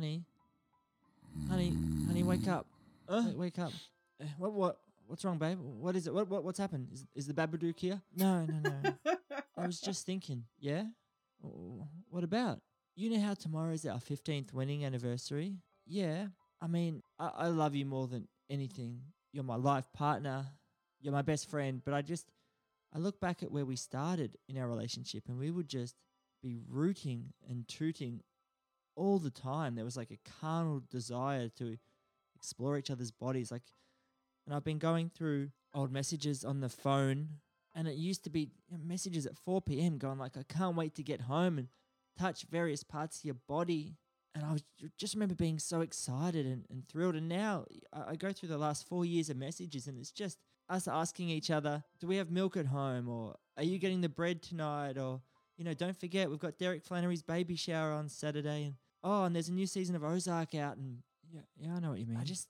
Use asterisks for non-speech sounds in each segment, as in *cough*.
honey, honey, honey, wake up, Uh, Wake- up. Eh, What what what's wrong, babe? What is it? What what what's happened? Is is the Babadook here? No, no, no. *laughs* I was just thinking. Yeah. What about? You know how tomorrow is our fifteenth wedding anniversary? Yeah. I mean, I, I love you more than anything. You're my life partner. You're my best friend. But I just, I look back at where we started in our relationship, and we would just be rooting and tooting all the time. There was like a carnal desire to explore each other's bodies. Like, and I've been going through old messages on the phone, and it used to be messages at 4 p.m. going like, I can't wait to get home and touch various parts of your body. And I was just remember being so excited and, and thrilled. And now I, I go through the last four years of messages, and it's just us asking each other, Do we have milk at home? Or are you getting the bread tonight? Or, you know, don't forget, we've got Derek Flannery's baby shower on Saturday. And oh, and there's a new season of Ozark out. And yeah, yeah, I know what you mean. I just,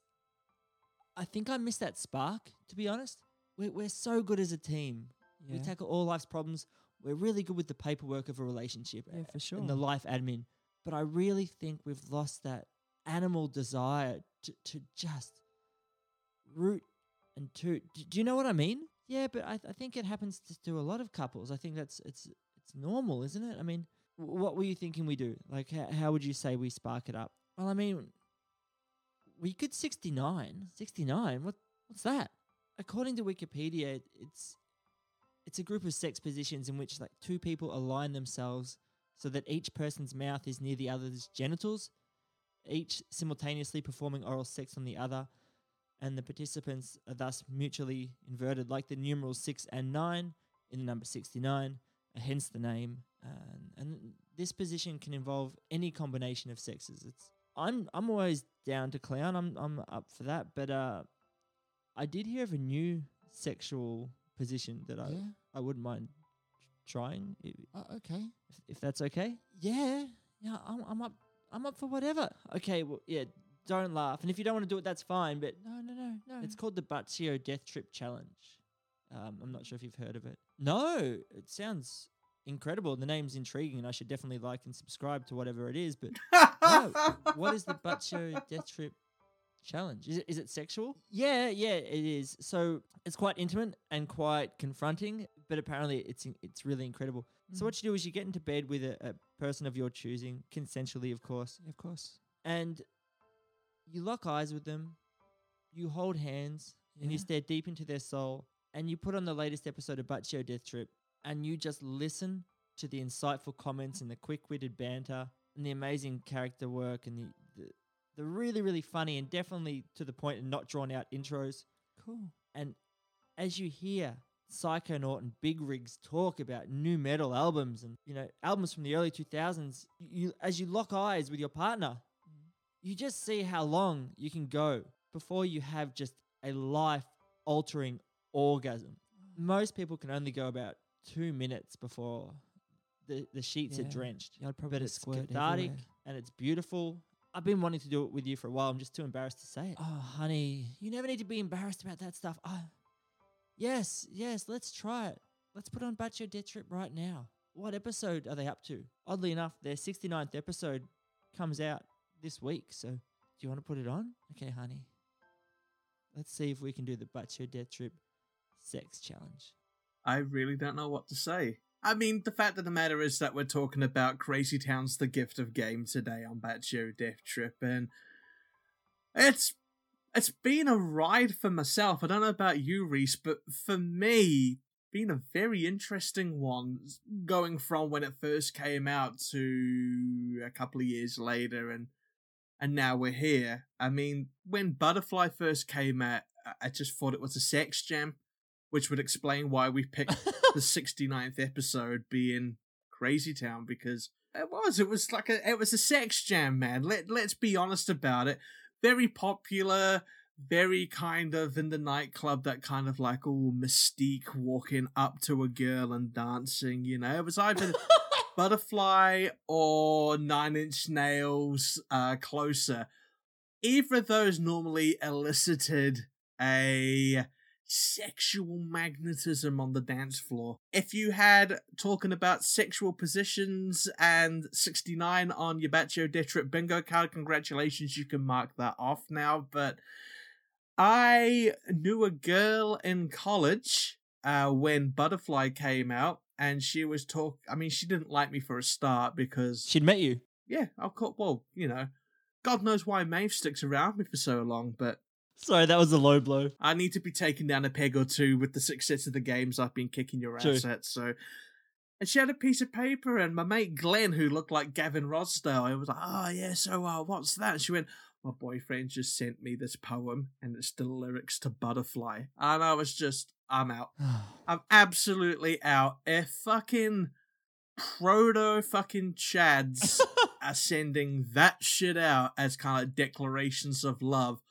I think I miss that spark, to be honest. We're, we're so good as a team. yeah, We tackle all life's problems. We're really good with the paperwork of a relationship yeah, for sure. and the life admin. But I really think we've lost that animal desire to, to just root and toot. Do, do you know what I mean? Yeah, but I, I think it happens to, to a lot of couples. I think that's it's it's normal, isn't it? I mean, what were you thinking we do? Like, how, how would you say we spark it up? Well, I mean, we could 69. 69? What, what's that? According to Wikipedia, it's it's a group of sex positions in which like two people align themselves so that each person's mouth is near the other's genitals, each simultaneously performing oral sex on the other, and the participants are thus mutually inverted, like the numerals 6 and 9 in the number 69, uh, hence the name. And, and this position can involve any combination of sexes. It's I'm I'm always down to clown. I'm I'm up for that. But uh, I did hear of a new sexual position that I yeah. I wouldn't mind trying if, Oh, okay. if that's okay. Yeah, yeah, I'm, I'm up. I'm up for whatever. Okay, well, yeah. Don't laugh, and if you don't want to do it, that's fine. But No, no, no, no. it's called the Baccio Death Trip Challenge. Um, I'm not sure if you've heard of it. No, it sounds incredible. The name's intriguing, and I should definitely like and subscribe to whatever it is. But no, *laughs* what is the Baccio Death Trip Challenge? Is it is it sexual? Yeah, yeah, it is. So it's quite intimate and quite confronting, but apparently it's it's really incredible. So Mm. what you do is you get into bed with a, a person of your choosing, consensually, of course, Yeah, of course. and you lock eyes with them, you hold hands, and you stare deep into their soul, and you put on the latest episode of Baccio Death Trip, and you just listen to the insightful comments and the quick-witted banter and the amazing character work and the, the the really really funny and definitely to the point and not drawn out intros. Cool. And as you hear Psychonaut and Big Rigs talk about new metal albums and you know albums from the early 2000s, you as you lock eyes with your partner, mm-hmm. you just see how long you can go before you have just a life altering orgasm. Most people can only go about two minutes before the, the sheets are drenched. Yeah, I'd probably But it's cathartic everywhere. and it's beautiful. I've been wanting to do it with you for a while. I'm just too embarrassed to say it. Oh, honey, you never need to be embarrassed about that stuff. Oh, yes, yes, let's try it. Let's put on Bachelor Death Trip right now. What episode are they up to? Oddly enough, their 69th episode comes out this week. So, do you want to put it on? Okay, honey. Let's see if we can do the Bachelor Death Trip sex challenge. I really don't know what to say. I mean, the fact of the matter is that we're talking about Crazy Town's The Gift of Game today on Batshio Death Trip, and it's it's been a ride for myself. I don't know about you, Reese, but for me, been a very interesting one. Going from when it first came out to a couple of years later, and and now we're here. I mean, when Butterfly first came out, I just thought it was a sex jam, which would explain why we picked *laughs* the 69th episode being Crazy Town because it was it was like a it was a sex jam man. Let let's be honest about it. Very popular very kind of in the nightclub that kind of like all mystique walking up to a girl and dancing you know? It was either *laughs* butterfly or nine inch nails uh closer. Either of those normally elicited a sexual magnetism on the dance floor. If you had talking about sexual positions and 69 on your Batcho Detrip bingo card, congratulations, you can mark that off now. But I knew a girl in college uh, when Butterfly came out, and she was talk. I mean, she didn't like me for a start because She'd met you. yeah, I'll call. Well, you know, God knows why Maeve sticks around me for so long, but Sorry, that was a low blow. I need to be taken down a peg or two with the success of the games I've been kicking your True. ass at. So, and she had a piece of paper, and my mate Glenn, who looked like Gavin Rossdale, I was like, "Oh yeah, so uh, what's that?" And she went, "My boyfriend just sent me this poem, and it's the lyrics to Butterfly." And I was just, I'm out. *sighs* I'm absolutely out. If fucking proto fucking chads *laughs* are sending that shit out as kind of declarations of love,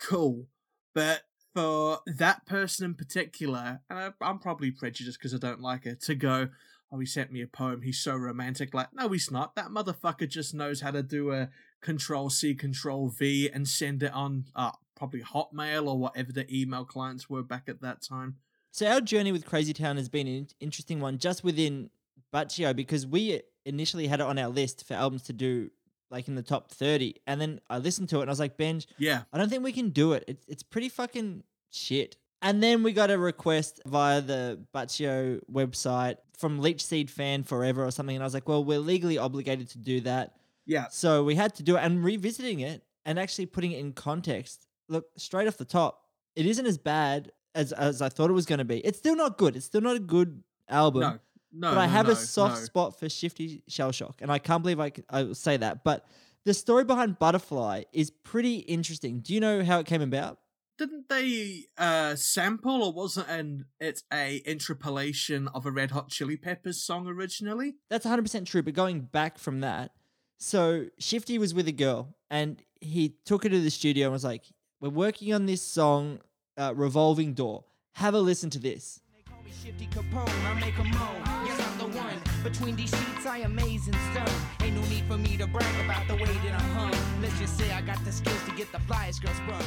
cool. But for that person in particular, and I, I'm probably prejudiced because I don't like it, to go, oh, he sent me a poem, he's so romantic. Like, no, he's not. That motherfucker just knows how to do a control C, control V and send it on uh, probably Hotmail or whatever the email clients were back at that time. So our journey with Crazy Town has been an interesting one just within Baccio because we initially had it on our list for albums to do like in the top 30 and then I listened to it and I was like Benj Yeah. I don't think we can do it it's, it's pretty fucking shit and then we got a request via the Baccio website from Leech Seed Fan Forever or something and I was like well we're legally obligated to do that Yeah. so we had to do it and revisiting it and actually putting it in context. Look, straight off the top, it isn't as bad as as I thought it was going to be. It's still not good. It's still not a good album. No. No. but I have no, a soft no. spot for Shifty Shellshock, and I can't believe I, I say that. But the story behind Butterfly is pretty interesting. Do you know how it came about? Didn't they uh sample or wasn't an it's a interpolation of a Red Hot Chili Peppers song originally? That's 100% true. But going back from that, so Shifty was with a girl and he took her to the studio and was like, We're working on this song, uh, Revolving Door. Have a listen to this. They call me Shifty Capone, I make 'em moan. Yes, I'm the one. Between these sheets, I amaze and stun. Ain't no need for me to brag about the way that I'm hung. Let's just say I got the skills to get the flyest girl sprung.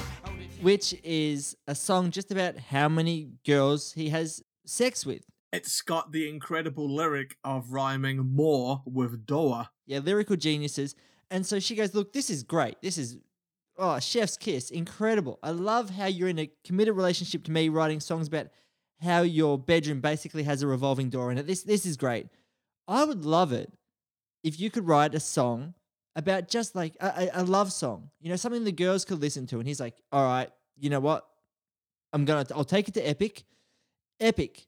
Which is a song just about how many girls he has sex with. It's got the incredible lyric of rhyming more with Doa. Yeah, lyrical geniuses. And so she goes, Look, this is great. This is, oh, chef's kiss. Incredible. I love how you're in a committed relationship to me, writing songs about how your bedroom basically has a revolving door in it. This, this is great. I would love it if you could write a song about just like a, a, love song, you know, something the girls could listen to. And he's like, All right, you know what? I'm going to, I'll take it to Epic. Epic,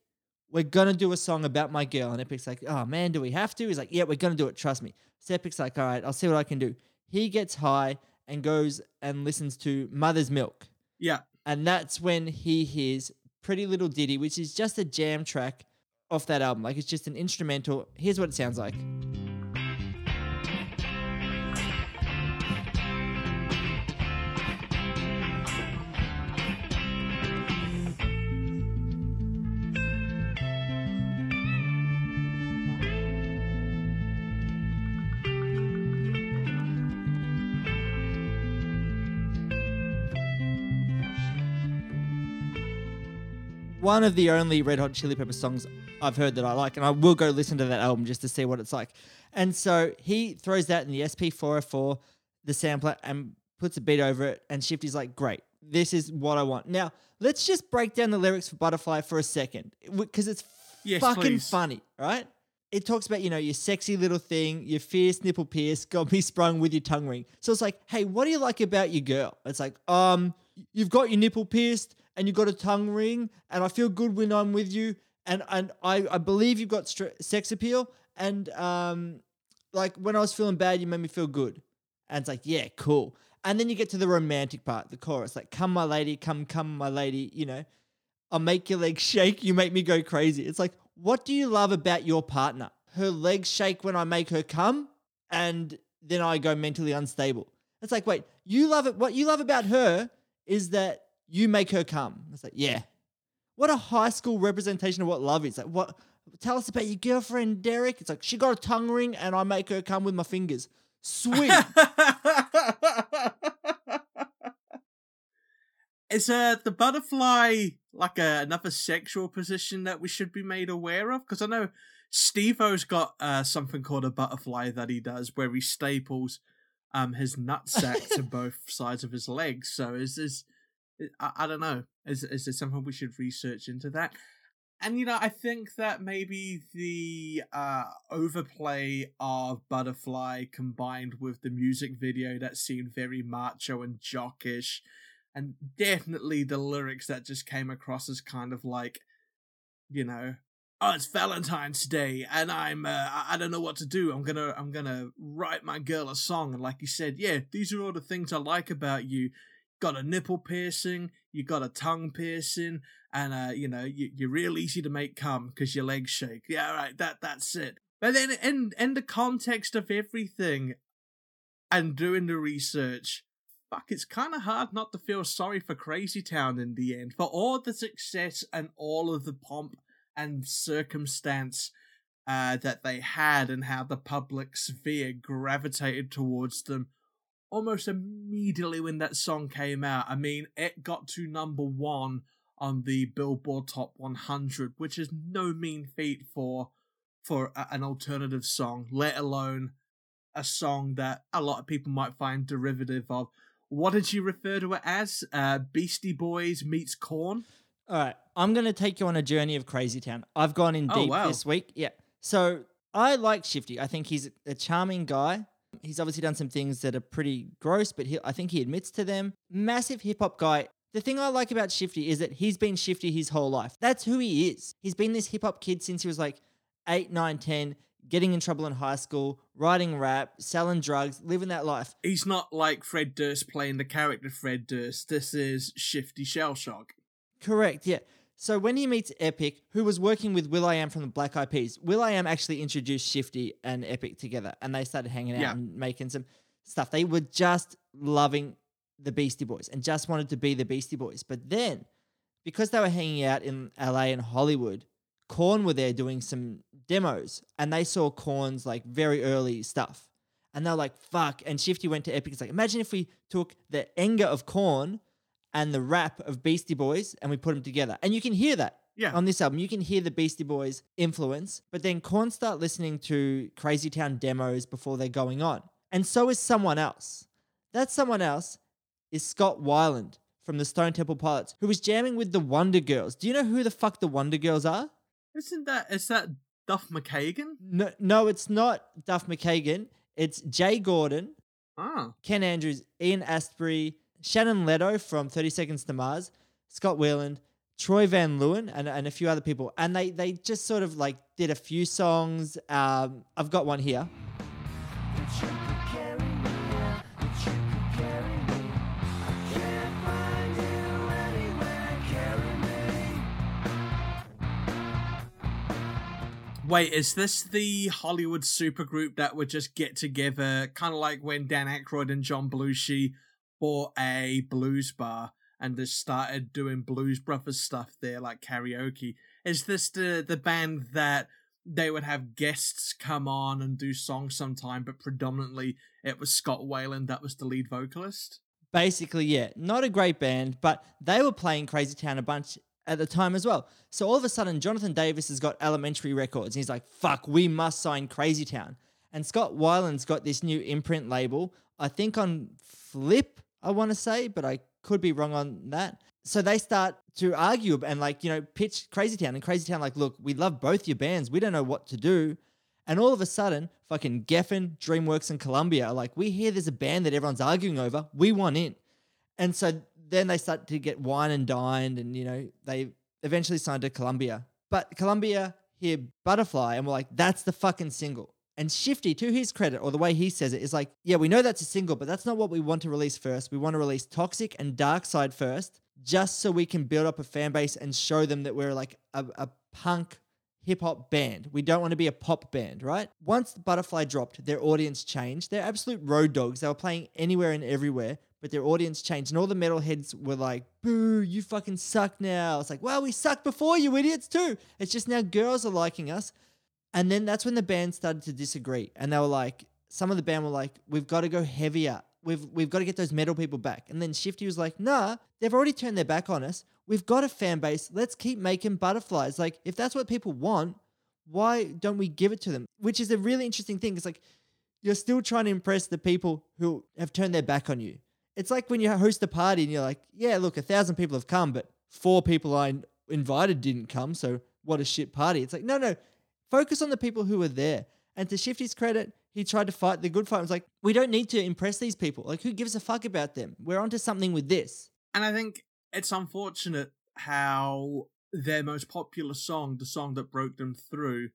we're gonna do a song about my girl. And Epic's like, oh man, do we have to? He's like, yeah, we're gonna do it. Trust me. So Epic's like, all right, I'll see what I can do. He gets high and goes and listens to Mother's Milk, Yeah. and that's when he hears Pretty Little Ditty, which is just a jam track off that album. Like it's just an instrumental. Here's what it sounds like. One of the only Red Hot Chili Pepper songs I've heard that I like, and I will go listen to that album just to see what it's like. And so he throws that in the SP404, the sampler, and puts a beat over it. And Shifty's like, "Great, this is what I want." Now let's just break down the lyrics for Butterfly for a second, because it's Yes, fucking please. funny, right? It talks about you know your sexy little thing, your fierce nipple pierce, got me sprung with your tongue ring. So it's like, hey, what do you like about your girl? It's like, um, you've got your nipple pierced and you've got a tongue ring, and I feel good when I'm with you, and and I I believe you've got stra- sex appeal, and um, like when I was feeling bad, you made me feel good. And it's like, yeah, cool. And then you get to the romantic part, the chorus, like, come, my lady, come, come, my lady, you know, I'll make your legs shake, you make me go crazy. It's like, what do you love about your partner? Her legs shake when I make her come, and then I go mentally unstable. It's like, wait, you love it. What you love about her is that you make her come. It's like, yeah. What a high school representation of what love is. Like, what? Tell us about your girlfriend, Derek. It's like she got a tongue ring, and I make her come with my fingers. Sweet. *laughs* Is uh the butterfly like a, another sexual position that we should be made aware of? Because I know Steve-O's got uh, something called a butterfly that he does where he staples um his nutsack to *laughs* both sides of his legs. So is this I, I don't know. Is is there something we should research into that? And you know, I think that maybe the uh, overplay of Butterfly combined with the music video that seemed very macho and jockish, and definitely the lyrics that just came across as kind of like, you know, oh, it's Valentine's Day, and I'm uh, I don't know what to do. I'm gonna I'm gonna write my girl a song, and like you said, yeah, these are all the things I like about you got a nipple piercing, you got a tongue piercing, and uh, you know you, you're real easy to make come because your legs shake. Yeah, right. That that's it. But then in in the context of everything, and doing the research, fuck, it's kind of hard not to feel sorry for Crazy Town in the end for all the success and all of the pomp and circumstance. Uh, that they had and how the public sphere gravitated towards them almost immediately when that song came out. I mean, it got to number one on the Billboard Top 100, which is no mean feat for for a, an alternative song, let alone a song that a lot of people might find derivative of. What did you refer to it as? Uh, Beastie Boys meets Korn. All right, I'm going to take you on a journey of Crazy Town. I've gone in Oh, deep wow. this week. Yeah. So I like Shifty. I think he's a charming guy. He's obviously done some things that are pretty gross, but he, I think he admits to them. Massive hip hop guy. The thing I like about Shifty is that he's been Shifty his whole life. That's who he is. He's been this hip hop kid since he was like 8, 9, 10, getting in trouble in high school, writing rap, selling drugs, living that life. He's not like Fred Durst playing the character Fred Durst. This is Shifty Shell Shock. Correct, yeah. So when he meets Epic, who was working with Will I Am from the Black Eyed Peas, Will I Am actually introduced Shifty and Epic together, and they started hanging out Yeah. and making some stuff. They were just loving the Beastie Boys and just wanted to be the Beastie Boys. But then, because they were hanging out in LA and Hollywood, Korn were there doing some demos, and they saw Korn's like very early stuff, and they're like, "Fuck!" And Shifty went to Epic. It's like, imagine if we took the anger of Korn and the rap of Beastie Boys and we put them together. And you can hear that Yeah. on this album. You can hear the Beastie Boys influence, but then Korn start listening to Crazy Town demos before they're going on. And so is someone else. That someone else is Scott Weiland from the Stone Temple Pilots, who was jamming with the Wonder Girls. Do you know who the fuck the Wonder Girls are? Isn't that is that Duff McKagan? No, no it's not Duff McKagan. It's Jay Gordon, Ah, Ken Andrews, Ian Astbury, Shannon Leto from 30 Seconds to Mars, Scott Weiland, Troy Van Leeuwen, and, and a few other people. And they, they just sort of like did a few songs. Um, I've got one here. wait, is this the Hollywood supergroup that would just get together, kind of like when Dan Aykroyd and John Belushi bought a blues bar and just started doing Blues Brothers stuff there, like karaoke? Is this the the band that they would have guests come on and do songs sometime, but predominantly it was Scott Weiland that was the lead vocalist? Basically, yeah, not a great band, but they were playing Crazy Town a bunch at the time as well. So all of a sudden, Jonathan Davis has got Elementree Records. And he's like, fuck, we must sign Crazy Town. And Scott Weiland's got this new imprint label, I think on Flip, I want to say, but I could be wrong on that. So they start to argue and like, you know, pitch Crazy Town. And Crazy Town, like, look, we love both your bands. We don't know what to do. And all of a sudden, fucking Geffen, DreamWorks, and Columbia are like, we hear there's a band that everyone's arguing over. We want in. And so then they start to get wine and dined, and you know, they eventually signed to Columbia. But Columbia hear Butterfly and we're like, that's the fucking single. And Shifty, to his credit, or the way he says it, is like, yeah, we know that's a single, but that's not what we want to release first. We want to release Toxic and Dark Side first, just so we can build up a fan base and show them that we're like a, a punk hip hop band. We don't want to be a pop band, right? Once the Butterfly dropped, their audience changed. They're absolute road dogs. They were playing anywhere and everywhere, but their audience changed. And all the metalheads were like, boo, you fucking suck now. It's like, well, we sucked before, you idiots, too. It's just now girls are liking us. And then that's when the band started to disagree. And they were like, some of the band were like, we've got to go heavier. we've we've got to get those metal people back. And then Shifty was like, nah, they've already turned their back on us. We've got a fan base. Let's keep making butterflies. Like, if that's what people want, why don't we give it to them? Which is a really interesting thing. It's like you're still trying to impress the people who have turned their back on you. It's like when you host a party and you're like, yeah, look, a thousand people have come, but four people I invited didn't come. So what a shit party. It's like, no, no, focus on the people who were there. And to shift his credit, he tried to fight the good fight. It was like, we don't need to impress these people. Like, who gives a fuck about them? We're onto something with this. And I think it's unfortunate how their most popular song, the song that broke them through,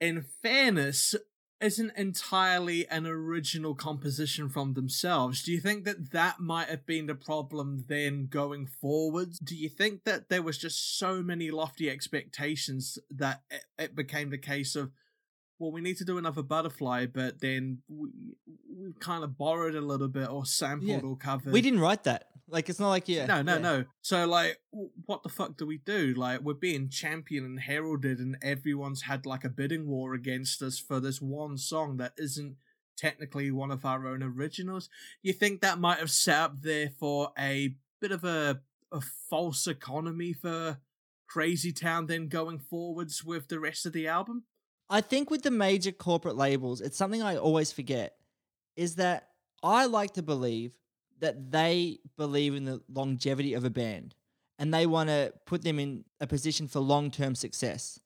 in fairness, isn't entirely an original composition from themselves. Do you think that that might have been the problem then going forward? Do you think that there was just so many lofty expectations that it, it became the case of, well, we need to do another butterfly, but then we we kind of borrowed a little bit or sampled Yeah. or covered. We didn't write that. Like, it's not like, yeah. No, no, yeah. no. So, like, what the fuck do we do? Like, we're being championed and heralded, and everyone's had like a bidding war against us for this one song that isn't technically one of our own originals. You think that might have set up there for a bit of a a false economy for Crazy Town then going forwards with the rest of the album? I think with the major corporate labels, it's something I always forget is that I like to believe that they believe in the longevity of a band and they want to put them in a position for long term success.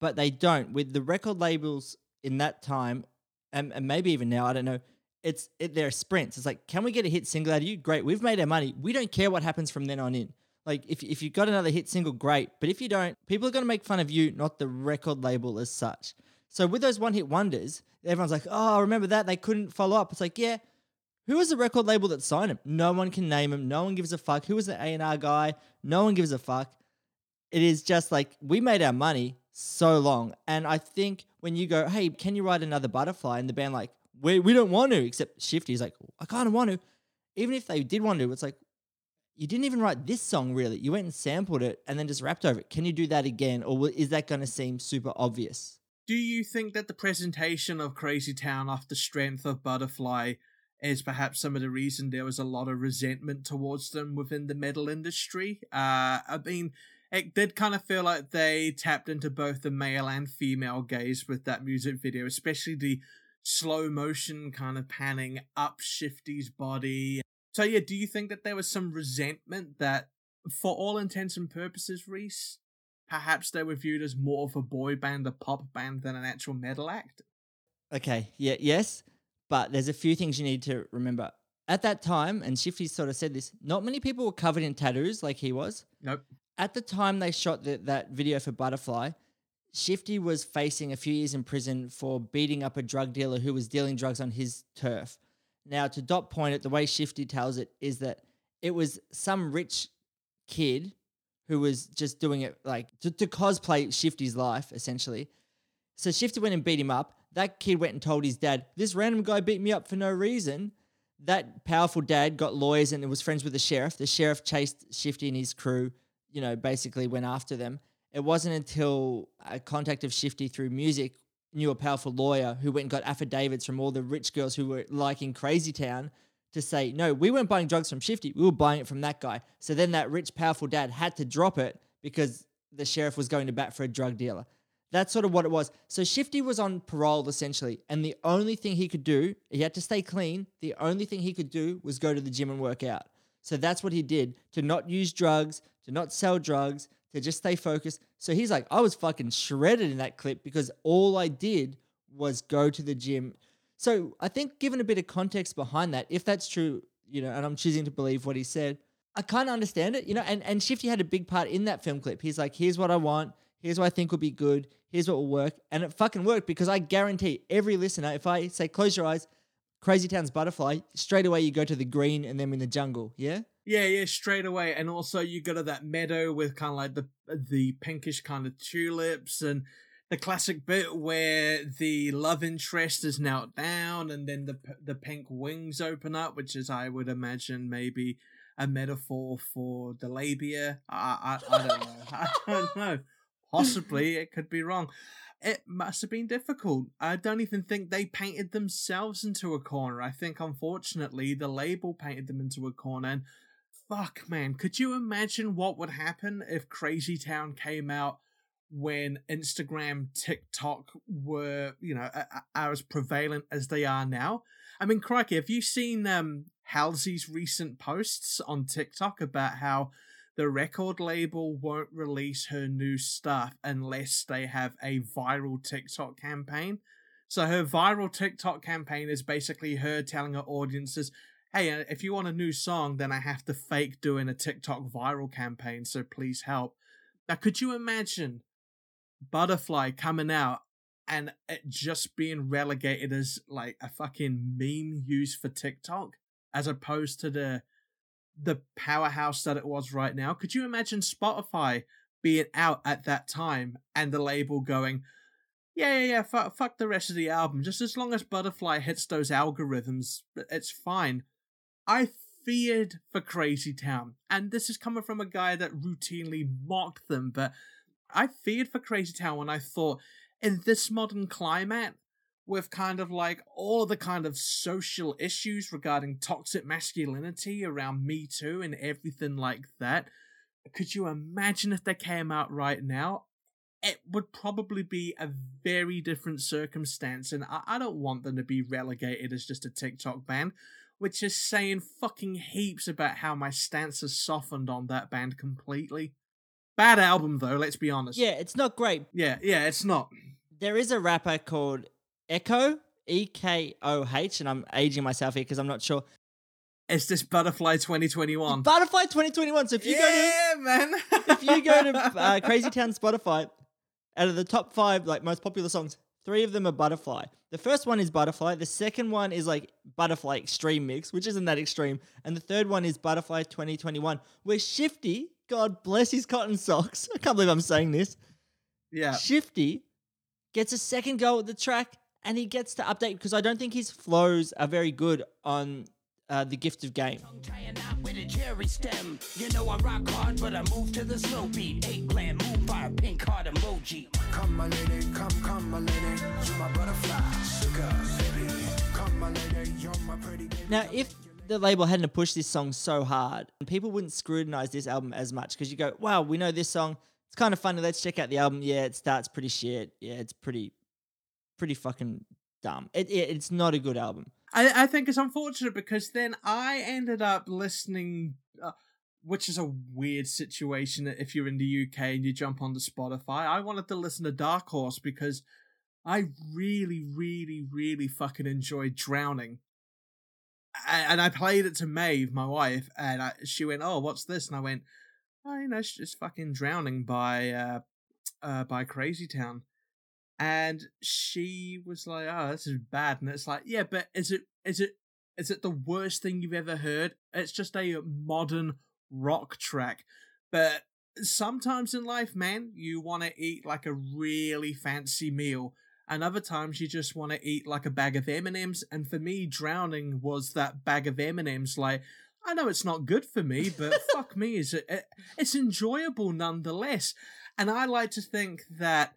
But they don't. With the record labels in that time, and, and maybe even now, I don't know, it's it, they're sprints. It's like, can we get a hit single out of you? Great. We've made our money. We don't care what happens from then on in. Like if if you got another hit single, great. But if you don't, people are gonna make fun of you, not the record label as such. So with those one hit wonders, everyone's like, oh, remember that? They couldn't follow up. It's like, yeah, who was the record label that signed him? No one can name him. No one gives a fuck. Who was the A and R guy? No one gives a fuck. It is just like we made our money so long, and I think when you go, hey, can you write another butterfly? And the band like, we we don't want to. Except Shifty's like, I kind of want to. Even if they did want to, it's like you didn't even write this song really. You went and sampled it and then just rapped over it. Can you do that again, or is that going to seem super obvious? Do you think that the presentation of Crazy Town off the strength of Butterfly is perhaps some of the reason there was a lot of resentment towards them within the metal industry? Uh, I mean, it did kind of feel like they tapped into both the male and female gaze with that music video, especially the slow motion kind of panning up Shifty's body. So, yeah, do you think that there was some resentment that, for all intents and purposes, Reese, perhaps they were viewed as more of a boy band, a pop band, than an actual metal act. Okay, yeah, yes, but there's a few things you need to remember. At that time, and Shifty sort of said this, not many people were covered in tattoos like he was. Nope. At the time they shot the, that video for Butterfly, Shifty was facing a few years in prison for beating up a drug dealer who was dealing drugs on his turf. Now, to dot point it, the way Shifty tells it is that it was some rich kid who was just doing it like to, to cosplay Shifty's life, essentially. So Shifty went and beat him up. That kid went and told his dad, This random guy beat me up for no reason. That powerful dad got lawyers and was friends with the sheriff. The sheriff chased Shifty and his crew, you know, basically went after them. It wasn't until a contact of Shifty through music knew a powerful lawyer who went and got affidavits from all the rich girls who were liking Crazy Town to say, no, we weren't buying drugs from Shifty. We were buying it from that guy. So then that rich, powerful dad had to drop it because the sheriff was going to bat for a drug dealer. That's sort of what it was. So Shifty was on parole essentially, and the only thing he could do, he had to stay clean. The only thing he could do was go to the gym and work out. So that's what he did to not use drugs, to not sell drugs, to just stay focused. So he's like, I was fucking shredded in that clip because all I did was go to the gym. So I think, given a bit of context behind that, if that's true, you know, and I'm choosing to believe what he said, I kind of understand it, you know. And and Shifty had a big part in that film clip. He's like, here's what I want. Here's what I think would be good. Here's what will work, and it fucking worked because I guarantee every listener, if I say close your eyes, Crazy Town's Butterfly, straight away you go to the green and then in the jungle. Yeah. Yeah, yeah, straight away. And also you go to that meadow with kind of like the the pinkish kind of tulips and the classic bit where the love interest is knelt down and then the the pink wings open up, which is I would imagine maybe a metaphor for the labia. I I, I don't know. *laughs* I don't know. Possibly *laughs* it could be wrong. it must have been difficult. I don't even think they painted themselves into a corner. I think, unfortunately, the label painted them into a corner. And fuck, man, could you imagine what would happen if Crazy Town came out when Instagram, TikTok were, you know, are as prevalent as they are now? I mean, crikey, have you seen um, Halsey's recent posts on TikTok about how the record label won't release her new stuff unless they have a viral TikTok campaign. So her viral TikTok campaign is basically her telling her audiences, "Hey, uh, if you want a new song, then I have to fake doing a TikTok viral campaign, so please help." Now, could you imagine Butterfly coming out and it just being relegated as like a fucking meme used for TikTok as opposed to the the powerhouse that it was right now. Could you imagine Spotify being out at that time and the label going, yeah, yeah, yeah, fuck, fuck the rest of the album. Just as long as Butterfly hits those algorithms, it's fine. I feared for Crazy Town, and this is coming from a guy that routinely mocked them, but I feared for Crazy Town when I thought, in this modern climate, with kind of like all of the kind of social issues regarding toxic masculinity around Me Too and everything like that. Could you imagine if they came out right now? It would probably be a very different circumstance, and I, I don't want them to be relegated as just a TikTok band, which is saying fucking heaps about how my stance has softened on that band completely. Bad album though, let's be honest. Yeah, it's not great. Yeah, yeah, it's not. There is a rapper called Ekoh, E K O H, and I'm aging myself here because I'm not sure. It's this Butterfly 2021. Butterfly 2021. So if you yeah, go to man. if you go to *laughs* uh, Crazy Town Spotify, out of the top five like most popular songs, three of them are Butterfly. The first one is Butterfly. The second one is like Butterfly Extreme Mix, which isn't that extreme, and the third one is Butterfly 2021, where Shifty, God bless his cotton socks, *laughs* I can't believe I'm saying this. Yeah. Shifty gets a second go at the track and he gets to update because I don't think his flows are very good on uh, the gift of game. You know I rock hard, but I move to the slow beat. Eggplant, move by a pink heart emoji. Come, my lady, come, come, my lady. You're my butterfly, sugar, baby. Come, my lady, you're my pretty baby. Now, if the label hadn't pushed this song so hard, people wouldn't scrutinize this album as much because you go, wow, we know this song. It's kind of funny. Let's check out the album. Yeah, it starts pretty shit. Yeah, it's pretty pretty fucking dumb. It, it it's not a good album. I, I think it's unfortunate because then I ended up listening, uh, which is a weird situation if you're in the UK and you jump onto Spotify. I wanted to listen to Darkhorse because I really, really, really fucking enjoyed Drowning. And I played it to Maeve, my wife, and I, she went, "Oh, what's this?" And I went, "Oh, you know, it's just fucking Drowning by uh, uh, by Crazy Town." And she was like, "Oh, this is bad," and it's like, "Yeah, but is it is it is it the worst thing you've ever heard? It's just a modern rock track, but." Sometimes in life, man, you want to eat like a really fancy meal, and other times you just want to eat like a bag of M&Ms. And for me, drowning was that bag of M&Ms. Like, I know it's not good for me, but *laughs* fuck me, is it? Eh, it's enjoyable nonetheless. And I like to think that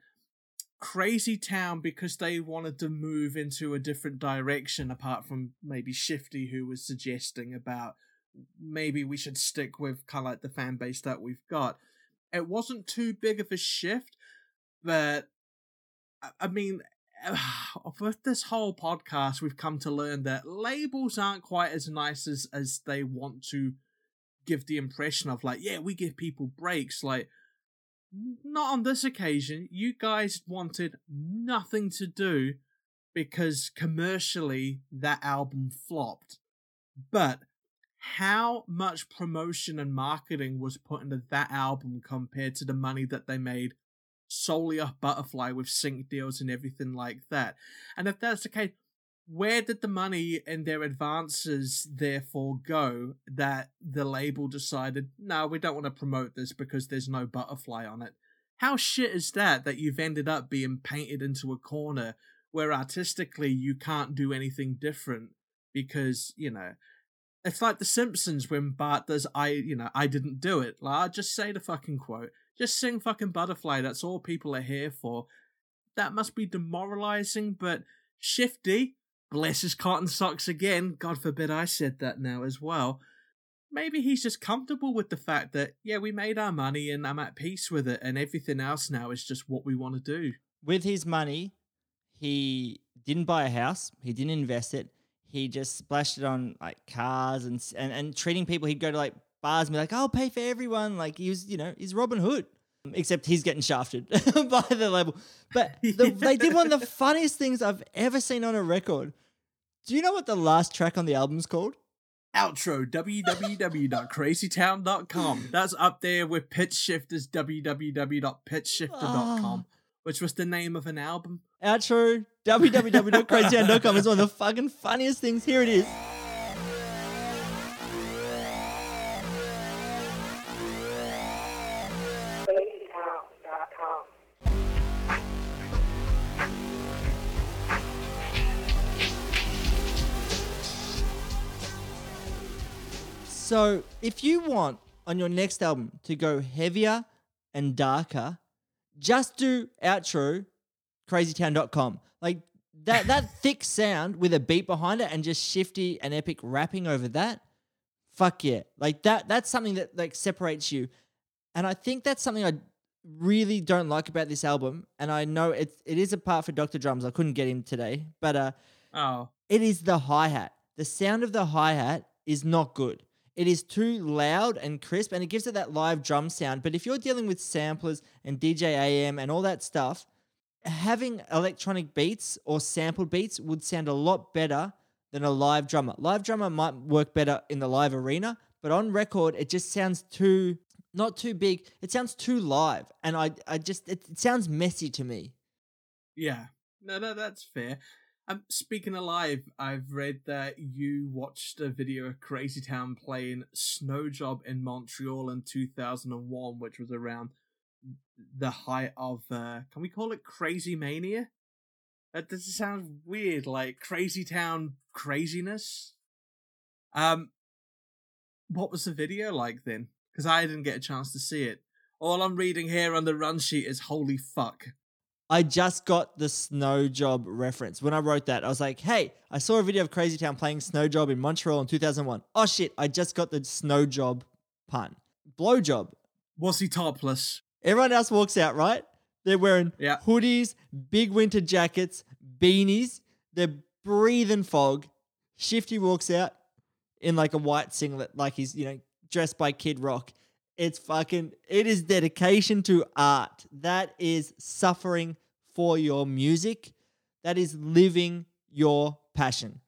Crazy Town because they wanted to move into a different direction apart from maybe Shifty who was suggesting about maybe we should stick with kind of like the fan base that we've got. It wasn't too big of a shift, but I mean, *sighs* with this whole podcast, we've come to learn that labels aren't quite as nice as as they want to give the impression of. Like, yeah, we give people breaks. Like, not on this occasion. You guys wanted nothing to do because commercially that album flopped. But how much promotion and marketing was put into that album compared to the money that they made solely off Butterfly with sync deals and everything like that? And if that's the case, where did the money and their advances therefore go that the label decided, no, we don't want to promote this because there's no butterfly on it? How shit is that that you've ended up being painted into a corner where artistically you can't do anything different because, you know, it's like The Simpsons when Bart does I, you know, I didn't do it. Like, I'll just say the fucking quote. Just sing fucking Butterfly. That's all people are here for that must be demoralizing, but Shifty, bless his cotton socks again, God forbid I said that now as well. Maybe he's just comfortable with the fact that, yeah, we made our money and I'm at peace with it, and everything else now is just what we want to do. With his money, he didn't buy a house. He didn't invest it. He just splashed it on like cars and and, and treating people. He'd go to like bars and be like, "I'll pay for everyone." Like he was, you know, he's Robin Hood. Except he's getting shafted *laughs* by the label. But the, *laughs* they did one of the funniest things I've ever seen on a record. Do you know what the last track on the album's called? Outro www.crazytown.com. *gasps* That's up there with Pitchshifter's www.pitchshifter.com, ah. which was the name of an album. Outro www.crazytown.com is one of the fucking funniest things. Here it is. So, if you want on your next album to go heavier and darker, just do outro crazytown.com. Like that that *laughs* thick sound with a beat behind it and just shifty and epic rapping over that. Fuck yeah. Like that that's something that like separates you. And I think that's something I really don't like about this album. And I know it it is a part for Dr. Drums. I couldn't get him today, but uh Oh, it is the hi hat. The sound of the hi hat is not good. It is too loud and crisp, and it gives it that live drum sound. But if you're dealing with samplers and DJ AM and all that stuff, having electronic beats or sampled beats would sound a lot better than a live drummer. Live drummer might work better in the live arena, but on record, it just sounds too not too big. It sounds too live, and I I just it, it sounds messy to me. yeah. No, no, that's fair. Um, speaking of live, I've read that you watched a video of Crazy Town playing Snow Job in Montreal in 2001, which was around the height of, uh, can we call it Crazy Mania? That does sound weird, like Crazy Town craziness. Um, what was the video like then? Because I didn't get a chance to see it. All I'm reading here on the run sheet is holy fuck. I just got the Snow Job reference. When I wrote that, I was like, hey, I saw a video of Crazy Town playing Snow Job in Montreal in 2001. Oh shit, I just got the Snow Job pun. Blow Job. Was he topless? Everyone else walks out, right? They're wearing Yeah. hoodies, big winter jackets, beanies. They're breathing fog. Shifty walks out in like a white singlet, like he's, you know, dressed by Kid Rock. It's fucking, it is dedication to art. That is suffering for your music. That is living your passion.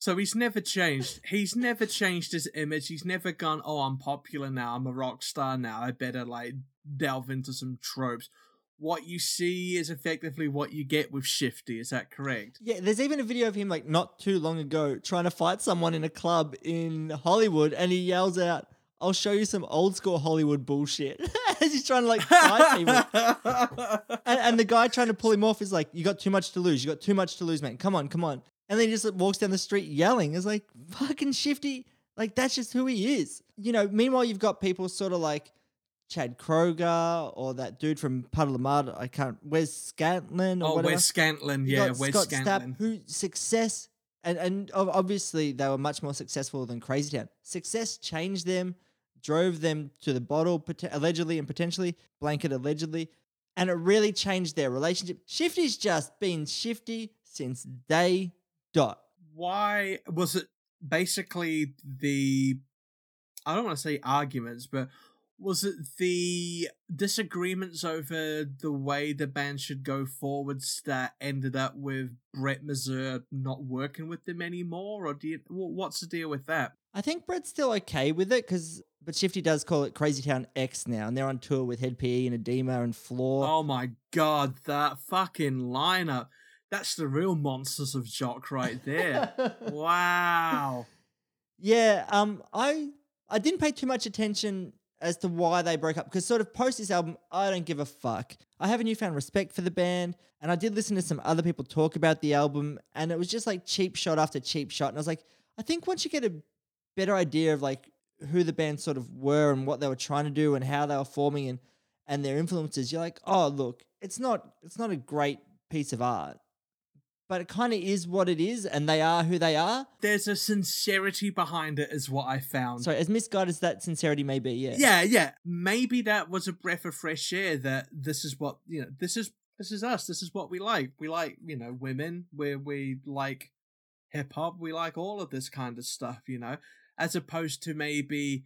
So he's never changed. He's never changed his image. He's never gone, oh, I'm popular now. I'm a rock star now. I better like delve into some tropes. What you see is effectively what you get with Shifty. Is that correct? Yeah, there's even a video of him like not too long ago trying to fight someone in a club in Hollywood and he yells out, I'll show you some old school Hollywood bullshit. *laughs* As he's trying to like fight people. *laughs* And, and the guy trying to pull him off is like, You got too much to lose. You got too much to lose, man. Come on, come on. And then he just like, walks down the street yelling. It's like, fucking shifty. Like, that's just who he is. You know, meanwhile, you've got people sort of like Chad Kroeger or that dude from Puddle of Mudd. I can't, Wes Scantlin or oh, whatever. Wes Scantlin. You Yeah, Scott Scantlin. Stapp, who success and and obviously they were much more successful than Crazy Town. Success changed them, drove them to the bottle, allegedly and potentially blanket allegedly, and it really changed their relationship. Shifty's just been shifty since day dot. Why was it basically the. I don't want to say arguments, but was it the disagreements over the way the band should go forwards that ended up with Bret Mazur not working with them anymore, or do you, what's the deal with that? I think Bret's still okay with it because, but Shifty does call it Crazy Town X now, and they're on tour with Hed PE and Adema and Flaw. Oh my god, that fucking lineup! That's the real monsters of Jock right there. *laughs* wow. Yeah, um, I I didn't pay too much attention as to why they broke up because sort of post this album, I don't give a fuck. I have a newfound respect for the band, and I did listen to some other people talk about the album, and it was just like cheap shot after cheap shot, and I was like, I think once you get a better idea of like who the band sort of were and what they were trying to do and how they were forming and and their influences, you're like, oh look, it's not it's not a great piece of art, but it kind of is what it is, and they are who they are. There's a sincerity behind it, is what I found. So as misguided as that sincerity may be, yeah, yeah, yeah. Maybe that was a breath of fresh air. That this is what you know. This is this is us. This is what we like. We like you know women. Where we like hip hop. We like all of this kind of stuff. You know, as opposed to maybe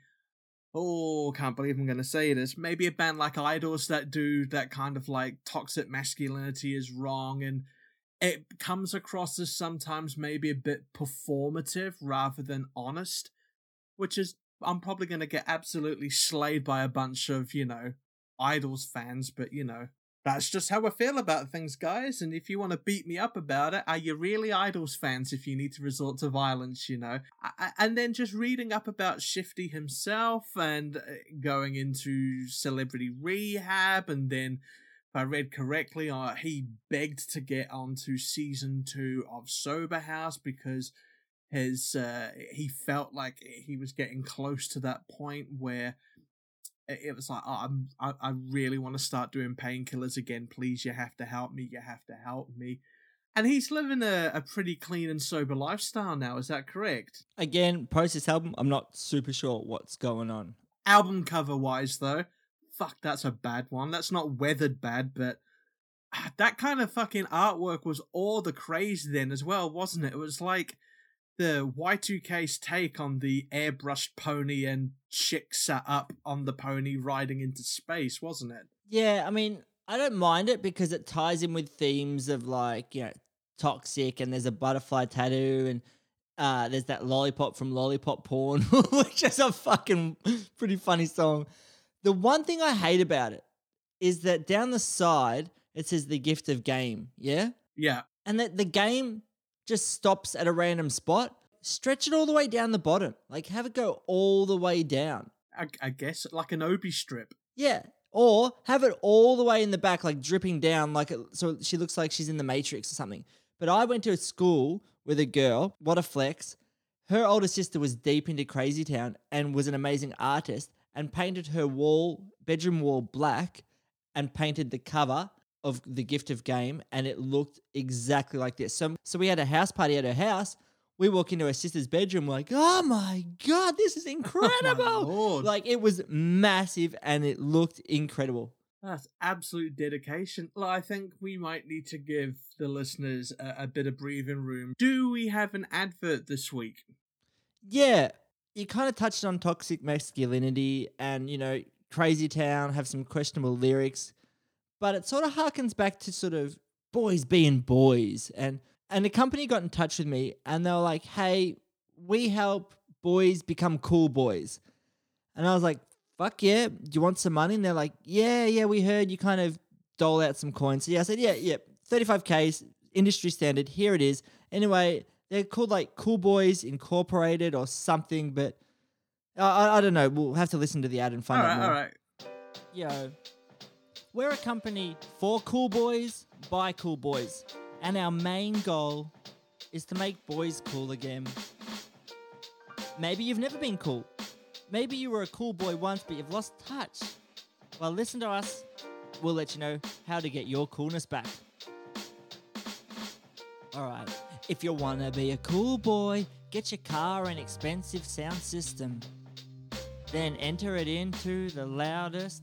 oh, can't believe I'm going to say this. Maybe a band like Idles that do that kind of like toxic masculinity is wrong and it comes across as sometimes maybe a bit performative rather than honest, which is, I'm probably going to get absolutely slayed by a bunch of, you know, Idles fans, but you know, that's just how I feel about things, guys. And if you want to beat me up about it, are you really Idles fans if you need to resort to violence, you know? And then just reading up about Shifty himself and uh, going into celebrity rehab. And then, if I read correctly, uh, he begged to get onto season two of Sober House because his uh, he felt like he was getting close to that point where it was like, oh, I'm, I, I really want to start doing painkillers again. Please, you have to help me. You have to help me. And he's living a, a pretty clean and sober lifestyle now. Is that correct? Again, post this album, I'm not super sure what's going on. Album cover wise, though, fuck, that's a bad one. That's not weathered bad, but ah, that kind of fucking artwork was all the craze then as well, wasn't it? It was like the Y2K's take on the airbrushed pony and chick sat up on the pony riding into space, wasn't it? Yeah, I mean, I don't mind it because it ties in with themes of like, you know, toxic and there's a butterfly tattoo and uh, there's that lollipop from Lollipop Porn, *laughs* which is a fucking pretty funny song. The one thing I hate about it is that down the side it says the gift of game, yeah? Yeah. And that the game just stops at a random spot, stretch it all the way down the bottom. Like have it go all the way down. I, I guess like an obi strip. Yeah. Or have it all the way in the back, like dripping down, like it, so she looks like she's in the Matrix or something. But I went to a school with a girl. What a flex! Her older sister was deep into Crazy Town and was an amazing artist, and painted her wall, bedroom wall, black, and painted the cover of the gift of game and it looked exactly like this. So so we had a house party at her house. We walk into her sister's bedroom, like, oh my god, this is *laughs* incredible! Oh like it was massive and it looked incredible. That's absolute dedication. Well, I think we might need to give the listeners a, a bit of breathing room. Do we have an advert this week? Yeah, you kind of touched on toxic masculinity and you know Crazy Town have some questionable lyrics but it sort of harkens back to sort of boys being boys. And and the company got in touch with me and they were like hey we help boys become cool boys. And i was like fuck yeah. Do you want some money? And they're like yeah yeah we heard you kind of dole out some coins. So yeah i said yeah yeah 35k industry standard here it is. Anyway they're called like cool boys incorporated or something but I, I, I don't know. We'll have to listen to the ad and find all out right, more. all right. yo we're a company for cool boys by cool boys, and our main goal is to make boys cool again. Maybe you've never been cool. Maybe you were a cool boy once, but you've lost touch. Well, listen to us. We'll let you know how to get your coolness back. Alright, if you wanna be a cool boy, get your car an expensive sound system. Then enter it into the loudest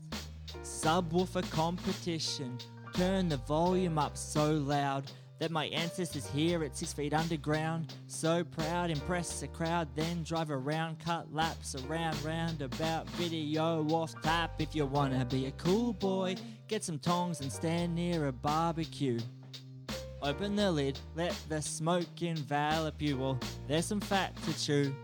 subwoofer competition. Turn the volume up so loud that my ancestors hear it six feet underground. So proud, impress the crowd, then drive around, cut laps around, roundabout, video off tap. If you wanna be a cool boy, get some tongs and stand near a barbecue. Open the lid, let the smoke envelop you. Well, there's some fat to chew.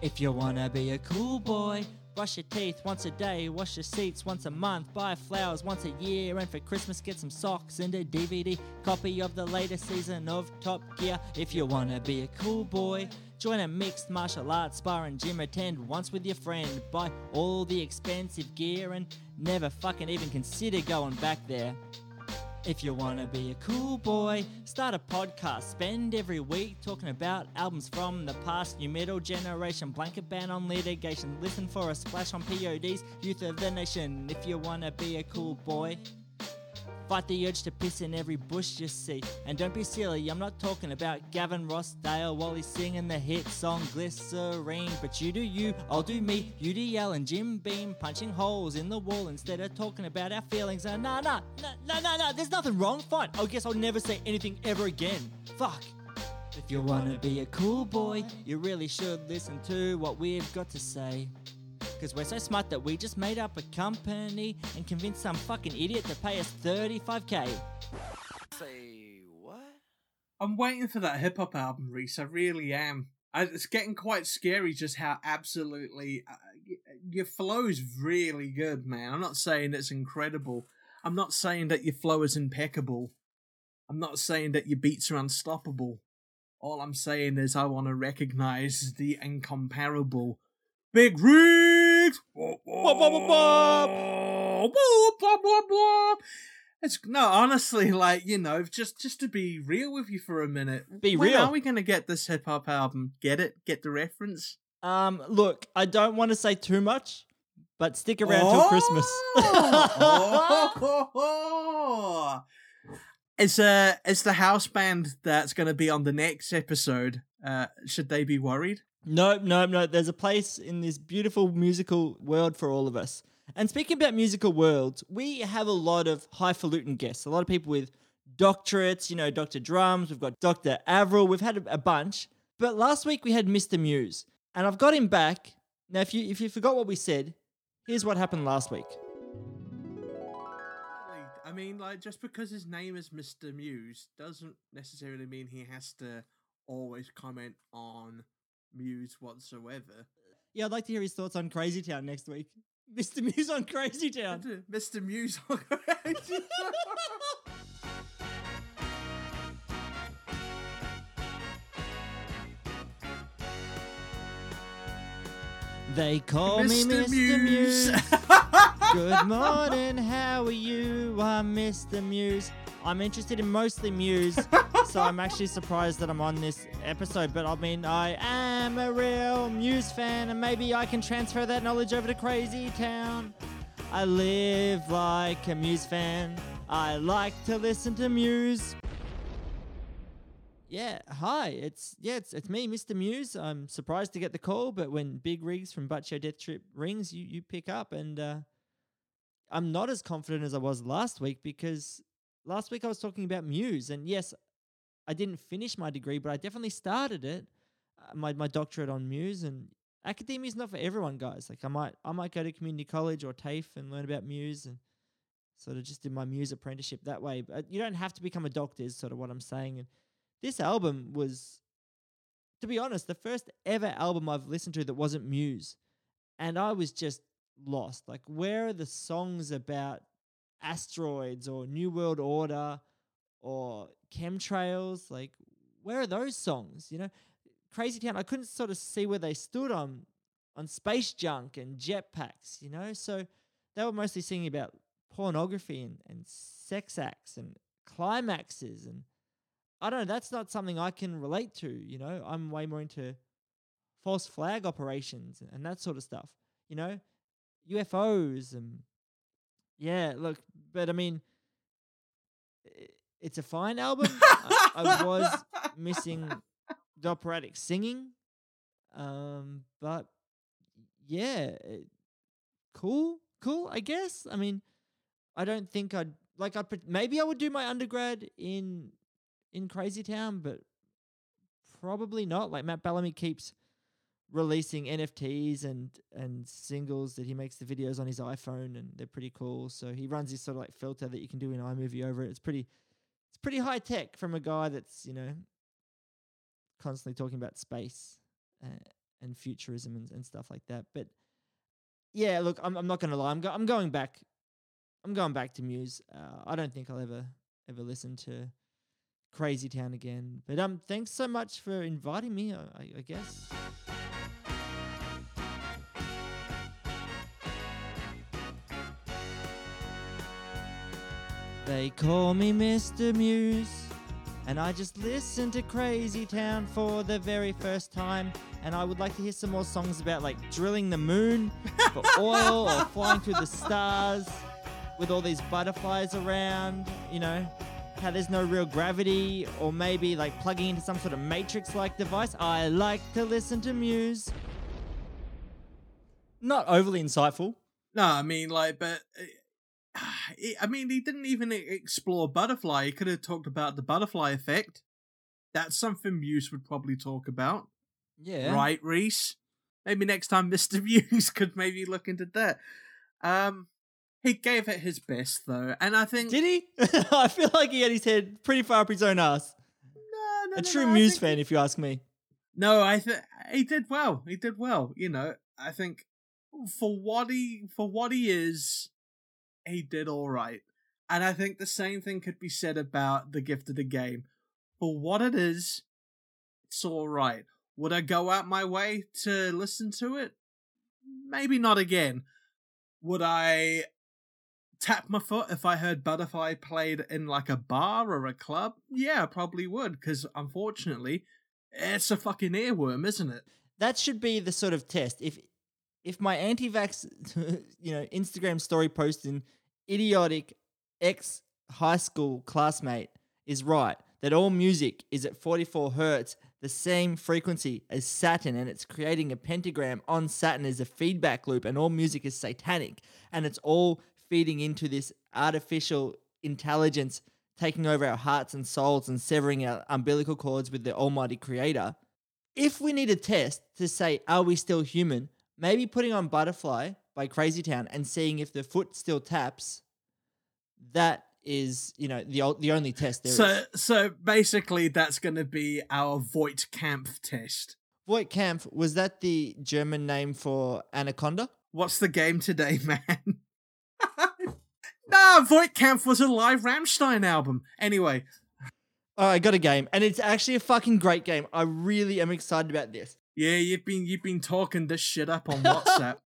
If you wanna be a cool boy, brush your teeth once a day, wash your seats once a month, buy flowers once a year, and for Christmas get some socks and a DVD copy of the latest season of Top Gear. If you wanna be a cool boy, join a mixed martial arts bar and gym, attend once with your friend, buy all the expensive gear, and never fucking even consider going back there. If you want to be a cool boy, start a podcast. Spend every week talking about albums from the past, new metal generation, blanket ban on litigation. Listen for a splash on PODs, youth of the nation. If you want to be a cool boy, Fight the urge to piss in every bush you see. And don't be silly, I'm not talking about Gavin Rossdale while he's singing the hit song Glycerine. But you do you, I'll do me, yell and Jim Beam punching holes in the wall instead of talking about our feelings. Nah, nah, nah, nah, nah, nah, there's nothing wrong. Fine, I guess I'll never say anything ever again. Fuck. If you wanna be a cool boy, you really should listen to what we've got to say. Cause we're so smart that we just made up a company and convinced some fucking idiot to pay us 35k. Say what? I'm waiting for that hip hop album, Reese. I really am. I, it's getting quite scary just how absolutely uh, your flow is really good, man. I'm not saying it's incredible. I'm not saying that your flow is impeccable. I'm not saying that your beats are unstoppable. All I'm saying is I want to recognize the incomparable Big Rigs. Whoop, whoop, whoop. It's no, honestly, like you know, just just to be real with you for a minute. Be when real. Are we gonna get this hip hop album? Get it? Get the reference? Um, look, I don't want to say too much, but stick around till Christmas. Oh! *laughs* Is uh is the house band that's gonna be on the next episode? Uh, should they be worried? No, nope, nope. There's a place in this beautiful musical world for all of us. And speaking about musical worlds, we have a lot of highfalutin guests. A lot of people with doctorates. You know, Dr. Drums. We've got Dr. Avril. We've had a bunch. But last week we had Mr. Muse, and I've got him back. Now, if you if you forgot what we said, here's what happened last week. I mean, like, just because his name is Mr. Muse doesn't necessarily mean he has to always comment on Muse whatsoever. Yeah, I'd like to hear his thoughts on Crazy Town next week. *laughs* Mr. Muse on Crazy Town. *laughs* Mr. Muse. On Crazy Town. *laughs* They call me Mr. Muse. Good morning, how are you? I'm Mr. Muse. I'm interested in mostly Muse, *laughs* so I'm actually surprised that I'm on this episode. But I mean, I am a real Muse fan, and maybe I can transfer that knowledge over to Crazy Town. I live like a Muse fan. I like to listen to Muse. Yeah, hi. It's yeah, it's it's me, Mr. Muse. I'm surprised to get the call, but when Big Rigs from Butt Show Death Trip rings, you you pick up, and uh, I'm not as confident as I was last week because last week I was talking about Muse, and yes, I didn't finish my degree, but I definitely started it, uh, my my doctorate on Muse, and academia is not for everyone, guys. Like I might I might go to community college or TAFE and learn about Muse and sort of just do my Muse apprenticeship that way. But you don't have to become a doctor, is sort of what I'm saying, and this album was, to be honest, the first ever album I've listened to that wasn't Muse. And I was just lost. Like, where are the songs about asteroids or New World Order or chemtrails? Like, where are those songs? You know, Crazy Town, I couldn't sort of see where they stood on on space junk and jetpacks, you know? So they were mostly singing about pornography and, and sex acts and climaxes and I don't know, that's not something I can relate to, you know. I'm way more into false flag operations and that sort of stuff, you know, UFOs and yeah, look, but I mean, it's a fine album. I, I was missing *laughs* the operatic singing, um, but yeah, it- cool, cool. I guess. I mean, I don't think I'd like. I maybe I would do my undergrad in in Crazy Town, but probably not. Like Matt Bellamy keeps releasing NFTs and and singles that he makes the videos on his iPhone, and they're pretty cool. So he runs this sort of like filter that you can do in iMovie over it. It's pretty, it's pretty high tech from a guy that's you know constantly talking about space uh, and futurism and, and stuff like that. But yeah, look, I'm I'm not gonna lie. I'm go- I'm going back. I'm going back to Muse. Uh, I don't think I'll ever ever listen to Crazy Town again. But um, thanks so much for inviting me. I, I guess. They call me Mr. Muse, and I just listened to Crazy Town for the very first time. And I would like to hear some more songs about like drilling the moon for *laughs* oil or flying through the stars. with all these butterflies around, you know, how there's no real gravity, or maybe like plugging into some sort of matrix like device. I like to listen to Muse. Not overly insightful. No, I mean, like, but. Uh, he- I mean, he didn't even explore butterfly. He could have talked about the butterfly effect. That's something Muse would probably talk about. Yeah. Right, Reese? Maybe next time *laughs* Mr. Muse could maybe look into that. Um, he gave it his best, though. And I think. Did he? *laughs* I feel like he had his head pretty far up his own ass. No, no, A no, true no, Muse fan, if you ask me. No, I think he did well. He did well. You know, I think for what he for what he is, he did all right. And I think the same thing could be said about the gift of the game. For what it is, it's all right. Would I go out my way to listen to it? Maybe not again. Would I tap my foot if I heard Butterfly played in like a bar or a club? Yeah, I probably would, because unfortunately, it's a fucking earworm, isn't it? That should be the sort of test. If if my anti-vax, *laughs* you know, Instagram story posting idiotic ex high school classmate is right that all music is at 44 hertz, the same frequency as Saturn, and it's creating a pentagram on Saturn as a feedback loop, and all music is satanic, and it's all feeding into this artificial intelligence taking over our hearts and souls and severing our umbilical cords with the Almighty Creator. If we need a test to say, are we still human? Maybe putting on Butterfly by Crazy Town and seeing if the foot still taps. That is, you know, the the only test there is. so, so basically, that's going to be our Voight Kampf test. Voight Kampf, was that the German name for Anaconda? What's the game today, *laughs* man? *laughs* nah, Voight Kampf was a live Rammstein album. Anyway, Oh, I got a game, and it's actually a fucking great game. I really am excited about this. Yeah, you've been you've been talking this shit up on WhatsApp. *laughs*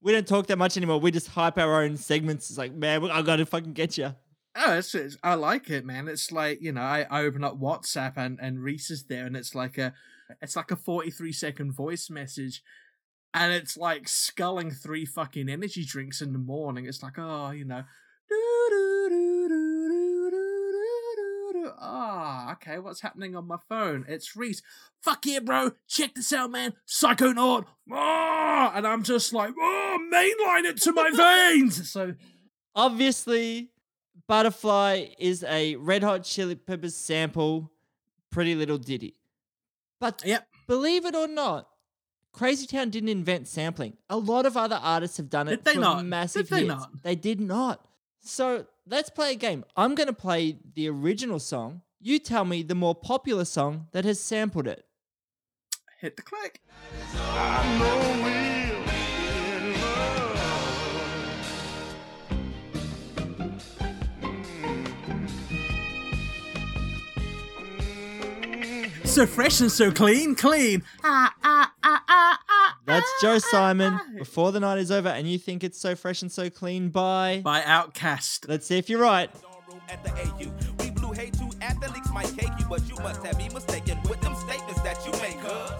We don't talk that much anymore. We just hype our own segments. It's like, man, I gotta fucking get you. Oh, it's, it's, I like it, man. It's like you know, I, I open up WhatsApp and and Reese is there, and it's like a it's like a forty three second voice message, and it's like sculling three fucking energy drinks in the morning. It's like, oh, you know, ah, okay, what's happening on my phone? It's Reese. Fuck yeah, bro. Check this out, man. Psychonaut. Ah, and I'm just like, oh, mainline it to my *laughs* veins. So. Obviously, Butterfly is a Red Hot Chili Peppers sample, Pretty Little Ditty. But Yep. believe it or not, Crazy Town didn't invent sampling. A lot of other artists have done it Did they for not? massive Did they hits. not? They did not. So let's play a game. I'm going to play the original song. You tell me the more popular song that has sampled it. Hit the click. So fresh and so clean, clean. Ah, ah, ah, ah, ah. That's Joe ah, Simon. ah. Before the night is over, and you think it's so fresh and so clean by. By OutKast. Let's see if you're right. room at the AU. We blew hate to athletes might cake you, but you must have me mistaken with them statements that you make, huh?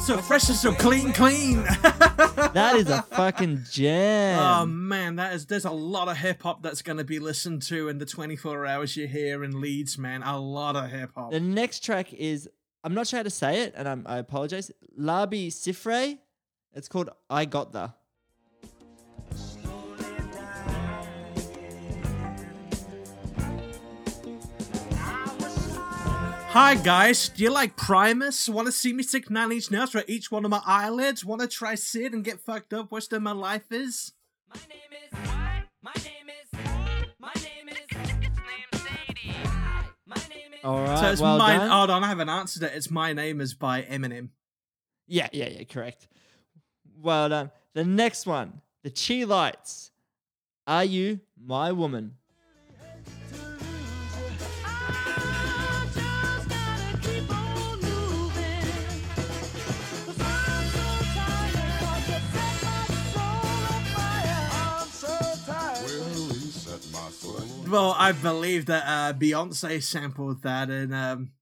So fresh and so clean, clean. *laughs* That is a fucking gem. Oh man, that is there's a lot of hip hop that's gonna be listened to in the 24 hours you're here in Leeds, man. A lot of hip hop. the next track is I'm not sure how to say it, and I'm, I apologize. Labi Siffre. It's called I Got The. Hi guys, do you like Primus? Want to see me stick nine inch nails for each one of my eyelids? Want to try sit and get fucked up? Wish that my life is. My name is. My name is. My name is. Slim Shady. My name is. All right. so it's well mine. done. Hold on, I haven't answered it. It's my name is by Eminem. Yeah, yeah, yeah, correct. Well done. The next one, the Chi-Lites. Are you my woman? well, I believe that uh, Beyonce sampled that in. Um...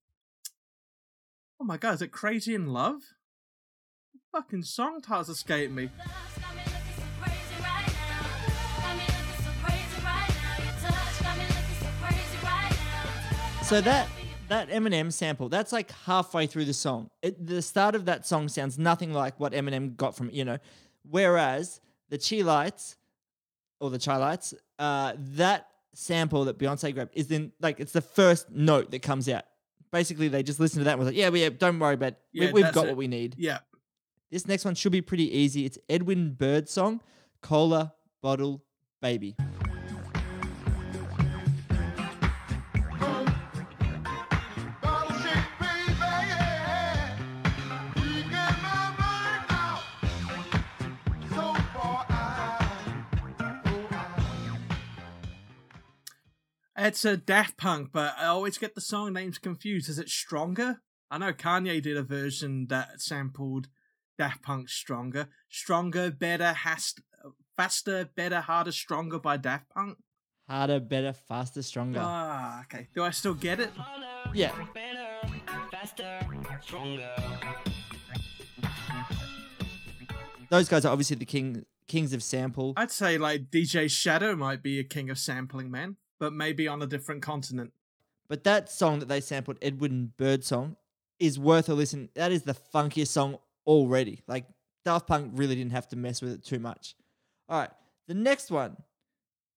Oh my god, is it Crazy in Love? The fucking song titles escape me. So that that Eminem sample, that's like halfway through the song. It, the start of that song sounds nothing like what Eminem got from you know. Whereas the Chi-Lites or the Chi-Lites, uh, that sample that Beyonce grabbed is in like it's the first note that comes out. Basically, they just listened to that and was like, "Yeah, we, yeah don't worry about. Yeah, we, we've got it. what we need." Yeah. This next one should be pretty easy. It's Edwin Birdsong, Cola Bottle Baby. It's a Daft Punk, but I always get the song names confused. Is it Stronger? I know Kanye did a version that sampled Daft Punk's Stronger. Stronger, Better, hast- Faster, Better, Harder, Stronger by Daft Punk. Harder, better, faster, stronger. Ah, okay. Do I still get it? yeah. Better, faster, stronger. Those guys are obviously the king kings of sample. I'd say like DJ Shadow might be a king of sampling, man, but maybe on a different continent. But that song that they sampled, Edwin Birdsong, is worth a listen. That is the funkiest song already. Like Daft Punk really didn't have to mess with it too much. All right, the next one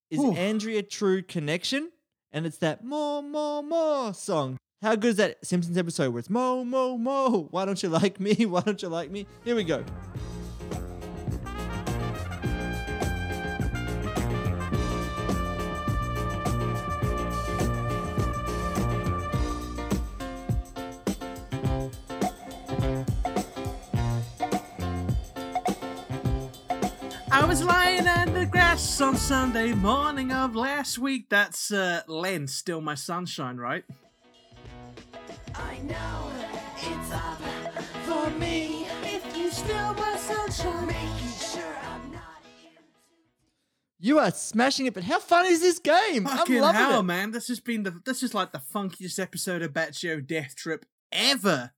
is Ooh. Andrea True Connection, and it's that more, more, more song. How good is that Simpsons episode where it's mo, mo, mo? Why don't you like me? *laughs* Why don't you like me? Here we go. In the grass on Sunday morning of last week. That's uh, Len, Still My Sunshine, right? I know it's up for me if you still my sunshine. Making sure I'm not. You are smashing it, but how fun is this game? Fucking I'm loving hell, it. man! This has been the this is like the funkiest episode of Batshio Death Trip ever.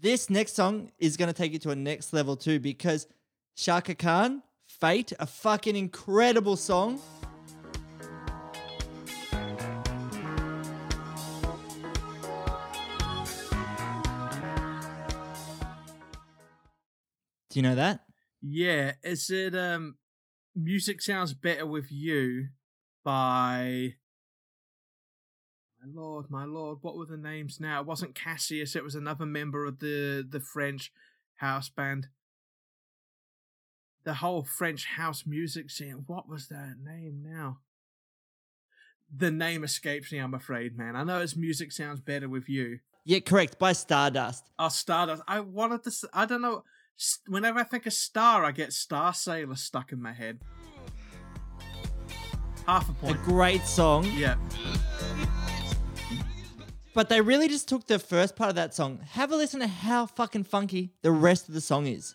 this next song is going to take you to a next level too because Chaka Khan, Fate, a fucking incredible song. Do you know that? Yeah, is it um Music Sounds Better With You by My lord, my lord, what were the names now? It wasn't Cassius, it was another member of the the French house band. The whole French house music scene. What was that name now? The name escapes me, I'm afraid, man. I know his music sounds better with you. Yeah, correct. By Stardust. Oh, Stardust. I wanted to. I don't know. Whenever I think of Star, I get Starsailor stuck in my head. Half a point. A great song. Yeah. But they really just took the first part of that song. Have a listen to how fucking funky the rest of the song is.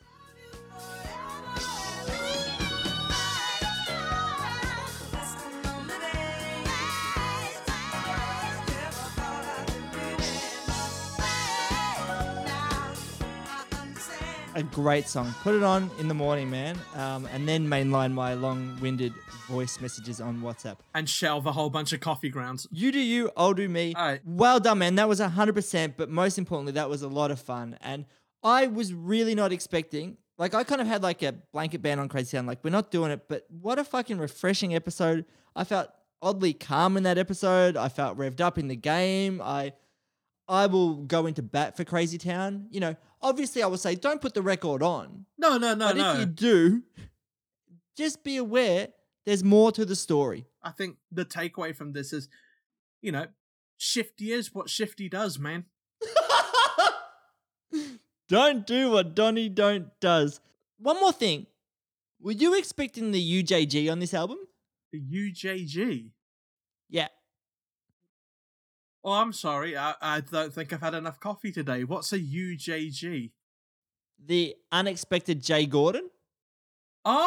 A great song. Put it on in the morning, man. Um, and then mainline my long winded voice messages on WhatsApp. And shelve a whole bunch of coffee grounds. You do you, I'll do me. Well done, man. That was 100%, but most importantly, that was a lot of fun. And I was really not expecting, like, I kind of had like a blanket ban on Crazy Town, like, we're not doing it, but what a fucking refreshing episode. I felt oddly calm in that episode. I felt revved up in the game. I. I will go into bat for Crazy Town. You know, obviously, I will say don't put the record on. No, no, no, but no. if you do, just be aware there's more to the story. I think the takeaway from this is, you know, Shifty is what Shifty does, man. *laughs* don't do what Donny don't does. One more thing. Were you expecting the UJG on this album? The UJG. Yeah. Oh, I'm sorry. I, I don't think I've had enough coffee today. What's a UJG? The unexpected Jay Gordon. Oh!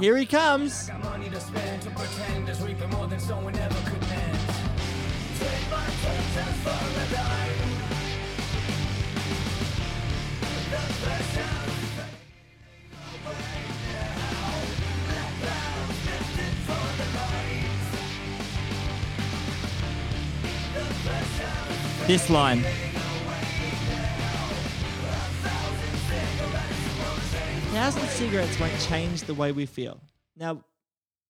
Here he comes. Got money to spend to pretend it's reaping more than someone ever could mend. Take my chances This line. Thousand cigarettes won't change the way we feel. Now,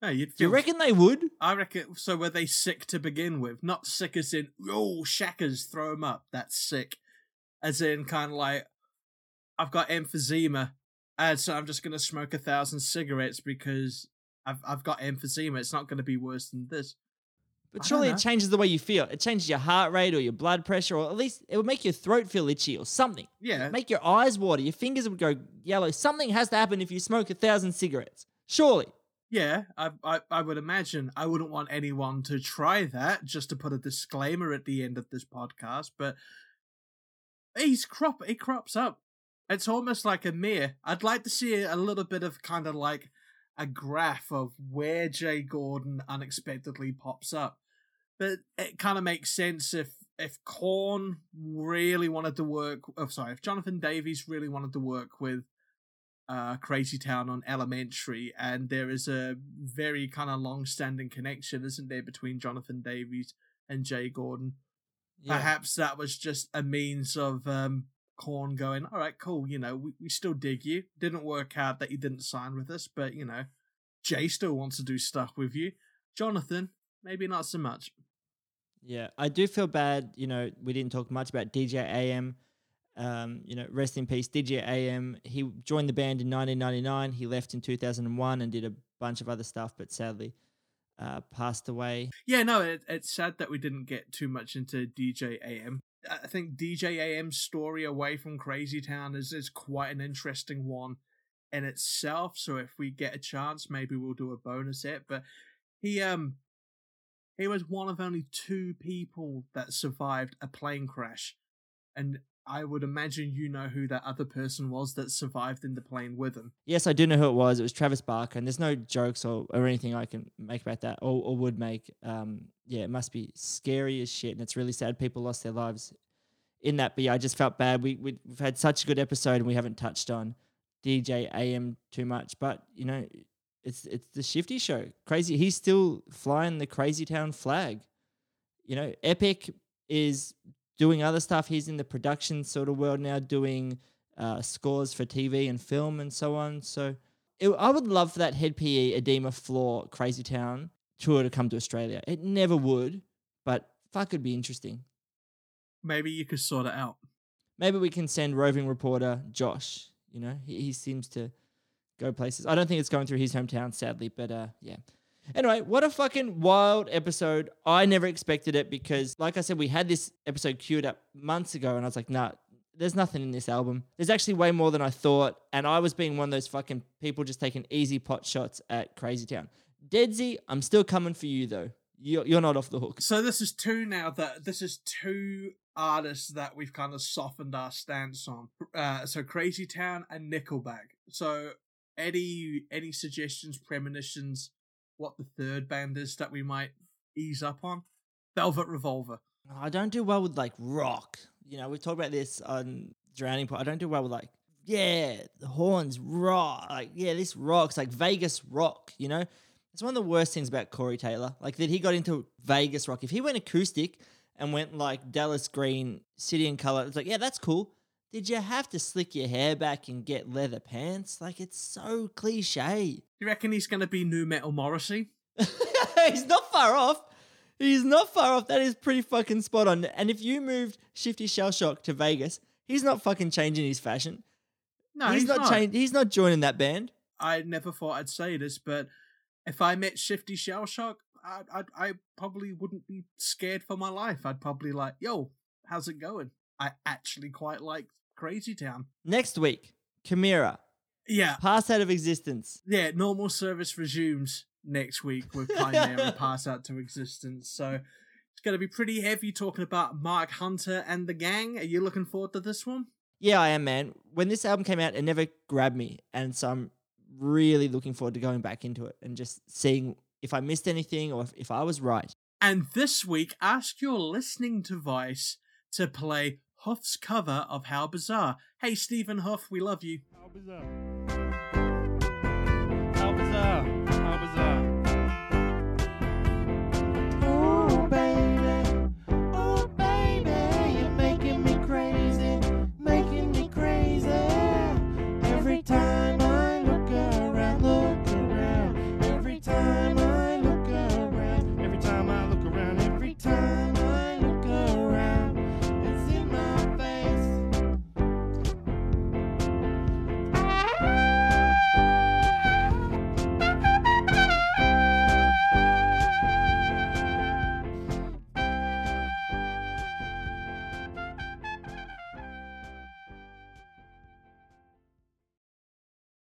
No, you'd do you reckon they would? I reckon. So were they sick to begin with? Not sick as in oh shackers, throw them up. That's sick. As in kind of like I've got emphysema, and so I'm just gonna smoke a thousand cigarettes because I've I've got emphysema. It's not gonna be worse than this. But surely it changes the way you feel. It changes your heart rate or your blood pressure, or at least it would make your throat feel itchy or something. Yeah, Make your eyes water. Your fingers would go yellow. Something has to happen if you smoke a thousand cigarettes. Surely. yeah. I, I I would imagine I wouldn't want anyone to try that. Just to put a disclaimer at the end of this podcast, but he's crop he crops up. It's almost like a mirror. I'd like to see a little bit of kind of like a graph of where Jay Gordon unexpectedly pops up. But it kind of makes sense if if Korn really wanted to work. Oh, sorry, if Jonathan Davis really wanted to work with uh, Crazy Town on Elementree, and there is a very kind of long-standing connection, isn't there, between Jonathan Davis and Jay Gordon? Yeah. Perhaps that was just a means of um, Korn going, all right, cool, you know, we, we still dig you. Didn't work out that you didn't sign with us, but, you know, Jay still wants to do stuff with you. Jonathan, maybe not so much. Yeah, I do feel bad. You know, we didn't talk much about DJ AM. Um, you know, rest in peace, DJ AM. He joined the band in 1999. He left in 2001 and did a bunch of other stuff, but sadly uh, passed away. Yeah, no, it, it's sad that we didn't get too much into DJ AM. I think DJ AM's story away from Crazy Town is, is quite an interesting one in itself. So if we get a chance, maybe we'll do a bonus hit. But he um he was one of only two people that survived a plane crash, and I would imagine you know who that other person was that survived in the plane with him. Yes, I do know who it was. It was Travis Barker, and there's no jokes or, or anything I can make about that or, or would make. Um, yeah, it must be scary as shit, and it's really sad people lost their lives in that. But yeah, I just felt bad. We, we we've had such a good episode, and we haven't touched on DJ AM too much. But you know, it's it's the Shifty Show. Crazy, he's still flying the Crazy Town flag. You know, Epic is doing other stuff. He's in the production sort of world now, doing uh, scores for TV and film and so on. So it, I would love for that Hed PE Adema Flaw Crazy Town tour to come to Australia. It never would, but fuck, it'd be interesting. Maybe you could sort it out. Maybe we can send roving reporter Josh. You know, he, he seems to go places. I don't think it's going through his hometown, sadly, but uh, yeah. Anyway, what a fucking wild episode. I never expected it because, like I said, we had this episode queued up months ago, and I was like, nah, there's nothing in this album. There's actually way more than I thought, and I was being one of those fucking people just taking easy pot shots at Crazy Town. Deadsy, I'm still coming for you though. You're, you're not off the hook. So this is two now that this is two artists that we've kind of softened our stance on. Uh, so Crazy Town and Nickelback. So any any suggestions, premonitions, what the third band is that we might ease up on? Velvet Revolver. I don't do well with like rock. You know, we've talked about this on Drowning Point. I don't do well with like, yeah, the horns rock. Like, yeah, this rocks. Like Vegas rock. You know, it's one of the worst things about Corey Taylor. Like that he got into Vegas rock. If he went acoustic and went like Dallas Green, City and Color, it's like, yeah, that's cool. Did you have to slick your hair back and get leather pants? Like it's so cliche. You reckon he's going to be new metal Morrissey? *laughs* He's not far off. He's not far off. That is pretty fucking spot on. And if you moved Shifty Shellshock to Vegas, he's not fucking changing his fashion. No, he's, he's, not, not. changing. He's not joining that band. I never thought I'd say this, but if I met Shifty Shellshock, I, I I probably wouldn't be scared for my life. I'd probably like, yo, how's it going? I actually quite like Crazy Town. Next week, Chimaira, Yeah, pass out of existence. yeah. Normal service resumes next week with Chimaira *laughs* pass out to existence. So it's going to be pretty heavy talking about Mark Hunter and the gang. Are you looking forward to this one? Yeah, I am, man. When this album came out, it never grabbed me, and so I'm really looking forward to going back into it and just seeing if I missed anything or if, if I was right. And this week, ask your listening device to play Huff's cover of How Bizarre. Hey, Stephen Huff, we love you. How bizarre. How bizarre.